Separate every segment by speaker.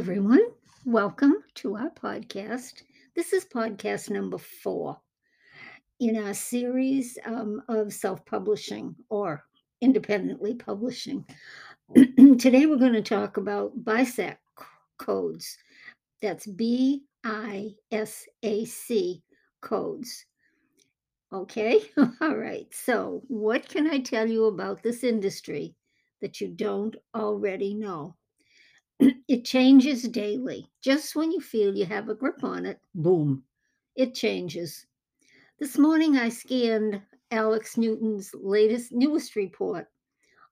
Speaker 1: everyone. Welcome to our podcast. This is podcast number four in our series um, of self publishing or independently publishing. Today, we're going to talk about BISAC codes. That's B I S A C codes. Okay, all right. So, what can I tell you about this industry that you don't already know? it changes daily. Just when you feel you have a grip on it, boom, it changes. This morning I scanned Alex Newton's latest, newest report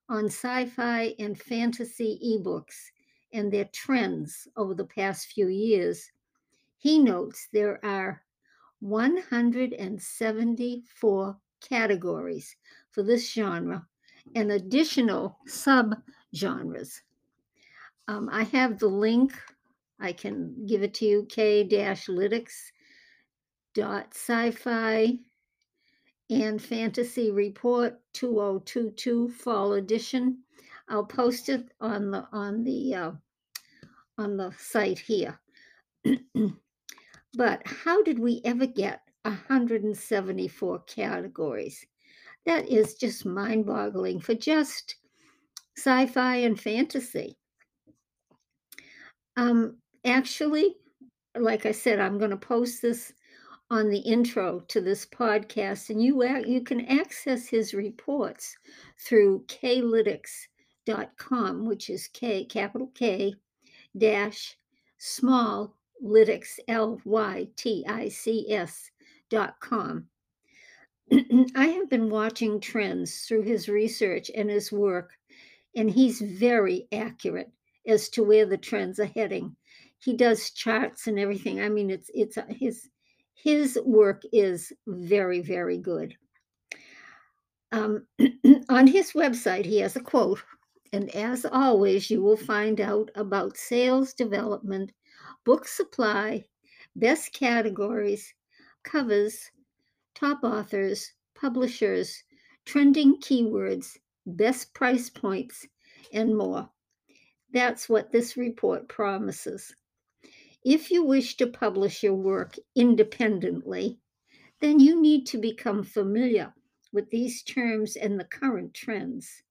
Speaker 1: on sci fi and fantasy ebooks and their trends over the past few years. He notes there are 174 categories for this genre and additional subgenres. Um, I have the link. I can give it to you k-lytics dot sci-fi and fantasy report 2022 fall edition. I'll post it on the on the uh, on the site here. but how did we ever get 174 categories? That is just mind-boggling for just sci-fi and fantasy. Um, actually, like I said, I'm going to post this on the intro to this podcast, and you you can access his reports through K-lytics.com, which is K capital K dash small lytics L Y T I C S dot com. I have been watching trends through his research and his work, and he's very accurate as to where the trends are heading. He does charts and everything. I mean, it's it's his his work is very very good. Um, on his website, he has a quote, and as always, you will find out about sales development, book supply, best categories, covers, top authors, publishers, trending keywords, best price points, and more. That's what this report promises. If you wish to publish your work independently, then you need to become familiar with these terms and the current trends.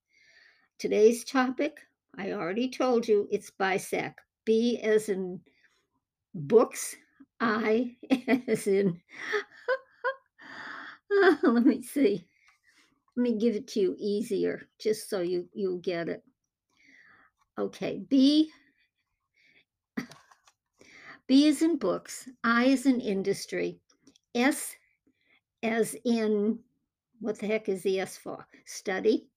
Speaker 1: Today's topic, I already told you, it's BISAC. B as in books, I as in, let me see. Let me give it to you easier just so you, you'll get it. Okay, B. B is in books, I is in industry, S as in what the heck is the S for? Study,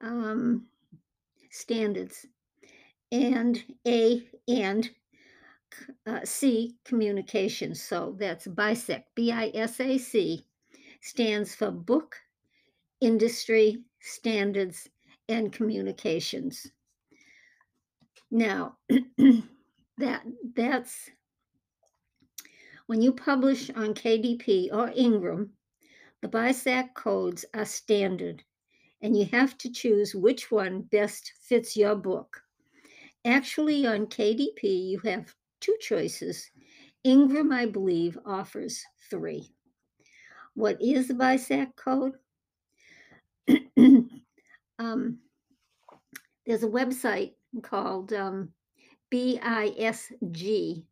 Speaker 1: um, standards, and A and uh, C communication. So that's BISAC, B I S A C, stands for book, industry, standards, and communications. Now, that that's when you publish on KDP or Ingram, the BISAC codes are standard, and you have to choose which one best fits your book. Actually, on KDP, you have two choices. Ingram, I believe, offers three. What is the BISAC code? um, there's a website called um, BISG,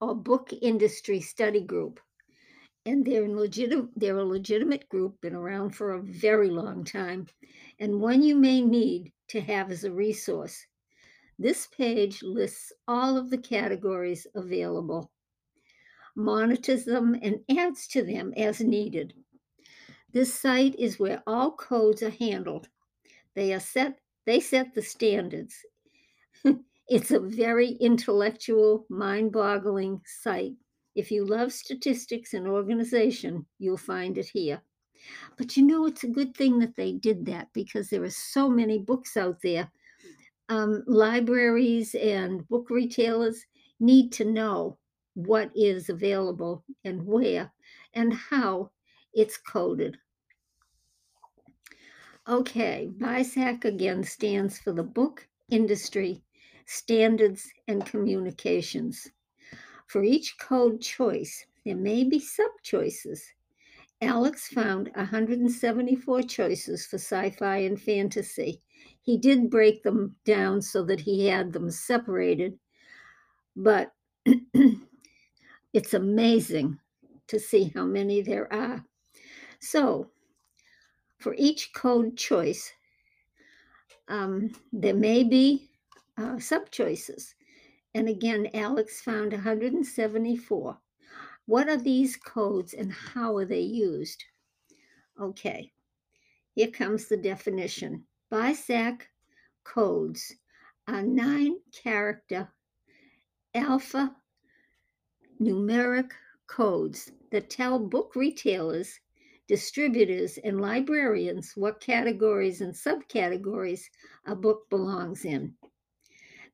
Speaker 1: or Book Industry Study Group. And they're, legit- they're a legitimate group, been around for a very long time, and one you may need to have as a resource. This page lists all of the categories available, monitors them, and adds to them as needed. This site is where all codes are handled. They are set they set the standards it's a very intellectual, mind boggling site. If you love statistics and organization, you'll find it here. But you know, it's a good thing that they did that because there are so many books out there. Um, libraries and book retailers need to know what is available and where and how it's coded. Okay, BISAC again stands for the Book Industry standards, and communications. For each code choice, there may be sub choices. Alex found 174 choices for sci fi and fantasy. He did break them down so that he had them separated, but it's amazing to see how many there are. So, for each code choice, um, there may be uh, sub choices. And again, Alex found 174. What are these codes and how are they used? Okay, here comes the definition. BISAC codes are nine character alpha numeric codes that tell book retailers, distributors, and librarians what categories and subcategories a book belongs in.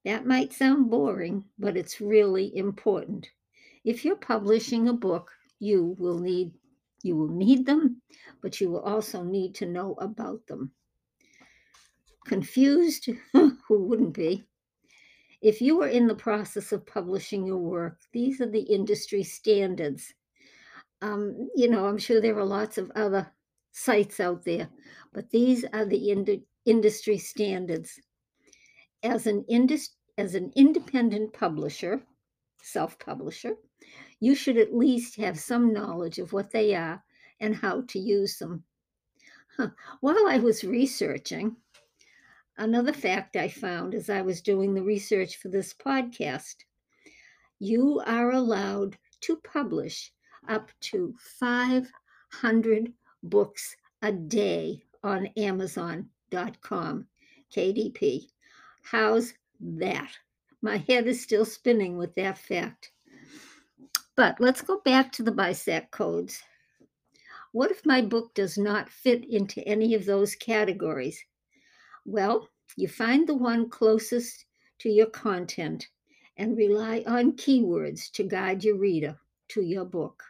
Speaker 1: That might sound boring, but it's really important. If you're publishing a book, you will need you will need them, but you will also need to know about them. Confused? Who wouldn't be? If you are in the process of publishing your work, these are the industry standards. Um, you know, I'm sure there are lots of other sites out there, but these are the ind- industry standards. As an, indus- as an independent publisher, self publisher, you should at least have some knowledge of what they are and how to use them. Huh. While I was researching, Another fact I found as I was doing the research for this podcast you are allowed to publish up to 500 books a day on Amazon.com, KDP. How's that? My head is still spinning with that fact. But let's go back to the BISAC codes. What if my book does not fit into any of those categories? Well, you find the one closest to your content and rely on keywords to guide your reader to your book.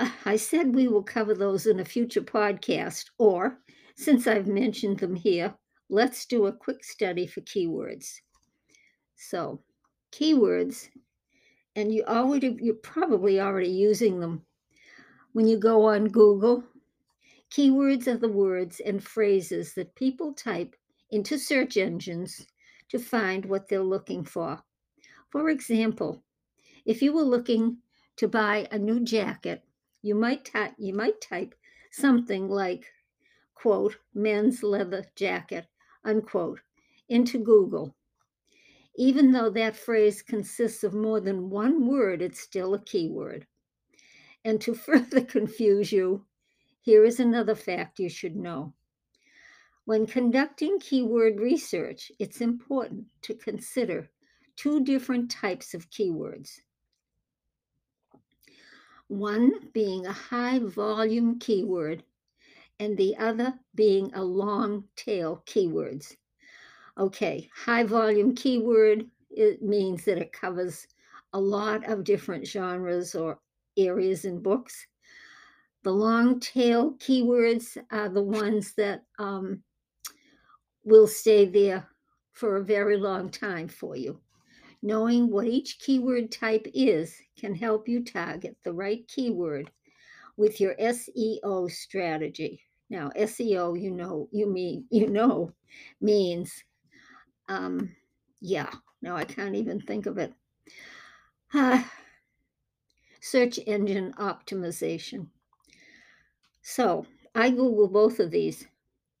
Speaker 1: I said we will cover those in a future podcast, or since I've mentioned them here, let's do a quick study for keywords. So, keywords, and you already you're probably already using them when you go on Google Keywords are the words and phrases that people type into search engines to find what they're looking for. For example, if you were looking to buy a new jacket, you might type you might type something like quote men's leather jacket unquote into Google. Even though that phrase consists of more than one word, it's still a keyword. And to further confuse you, here is another fact you should know. When conducting keyword research, it's important to consider two different types of keywords. One being a high volume keyword, and the other being a long tail keywords. Okay, high volume keyword it means that it covers a lot of different genres or areas in books. The long tail keywords are the ones that um, will stay there for a very long time for you. Knowing what each keyword type is can help you target the right keyword with your SEO strategy. Now, SEO, you know, you mean you know, means, um, yeah. No, I can't even think of it. Uh, search engine optimization. So I Google both of these.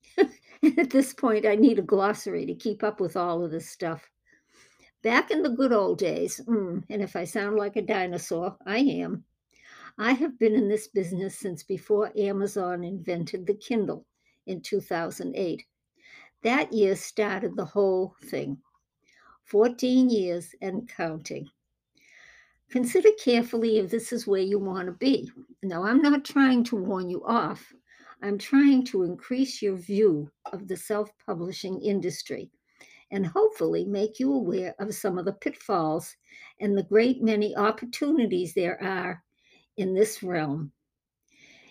Speaker 1: At this point, I need a glossary to keep up with all of this stuff. Back in the good old days, mm, and if I sound like a dinosaur, I am. I have been in this business since before Amazon invented the Kindle in 2008. That year started the whole thing 14 years and counting. Consider carefully if this is where you want to be. Now, I'm not trying to warn you off. I'm trying to increase your view of the self publishing industry and hopefully make you aware of some of the pitfalls and the great many opportunities there are in this realm.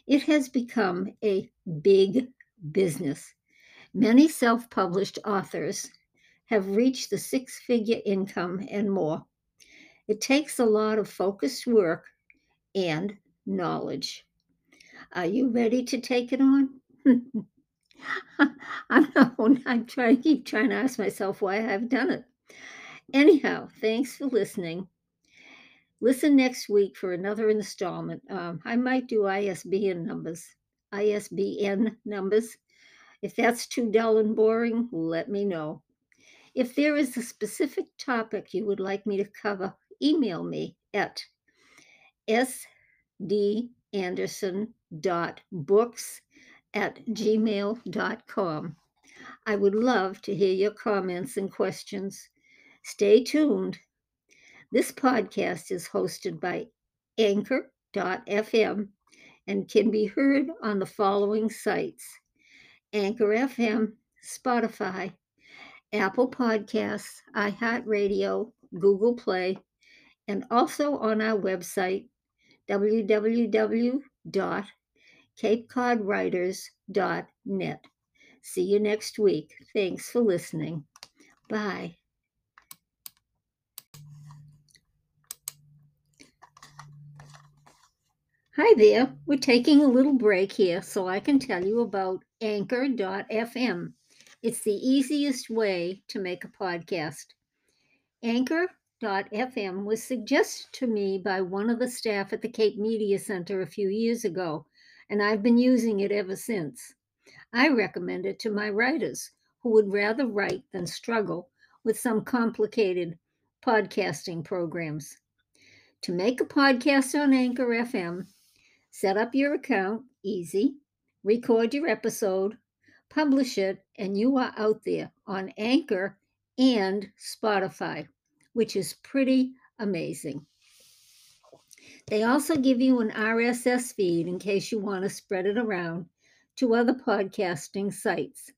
Speaker 1: It has become a big business. Many self published authors have reached the six figure income and more. It takes a lot of focused work and knowledge. Are you ready to take it on? I'm not, I'm trying, keep trying to ask myself why I've done it. Anyhow, thanks for listening. Listen next week for another installment. Um, I might do ISBN numbers. ISBN numbers. If that's too dull and boring, let me know. If there is a specific topic you would like me to cover, email me at sdanderson.books at gmail.com. I would love to hear your comments and questions. Stay tuned. This podcast is hosted by Anchor.fm and can be heard on the following sites Anchor FM, Spotify, Apple Podcasts, iHeartRadio, Google Play, and also on our website, www.capecodwriters.net. See you next week. Thanks for listening. Bye. Hi there. We're taking a little break here so I can tell you about Anchor.fm. It's the easiest way to make a podcast. Anchor.fm was suggested to me by one of the staff at the Cape Media Center a few years ago, and I've been using it ever since. I recommend it to my writers who would rather write than struggle with some complicated podcasting programs. To make a podcast on Anchor FM, Set up your account, easy. Record your episode, publish it, and you are out there on Anchor and Spotify, which is pretty amazing. They also give you an RSS feed in case you want to spread it around to other podcasting sites.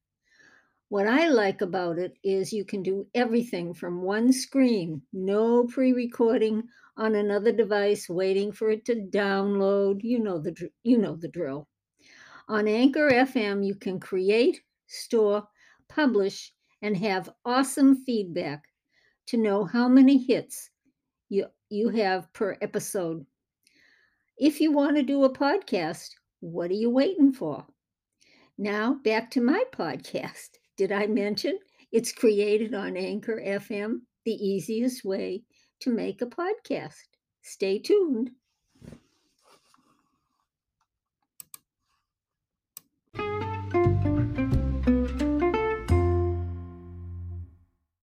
Speaker 1: What I like about it is you can do everything from one screen, no pre recording on another device waiting for it to download. You know the you know the drill. On Anchor FM, you can create, store, publish, and have awesome feedback to know how many hits you, you have per episode. If you want to do a podcast, what are you waiting for? Now, back to my podcast. Did I mention it's created on Anchor FM, the easiest way to make a podcast. Stay tuned.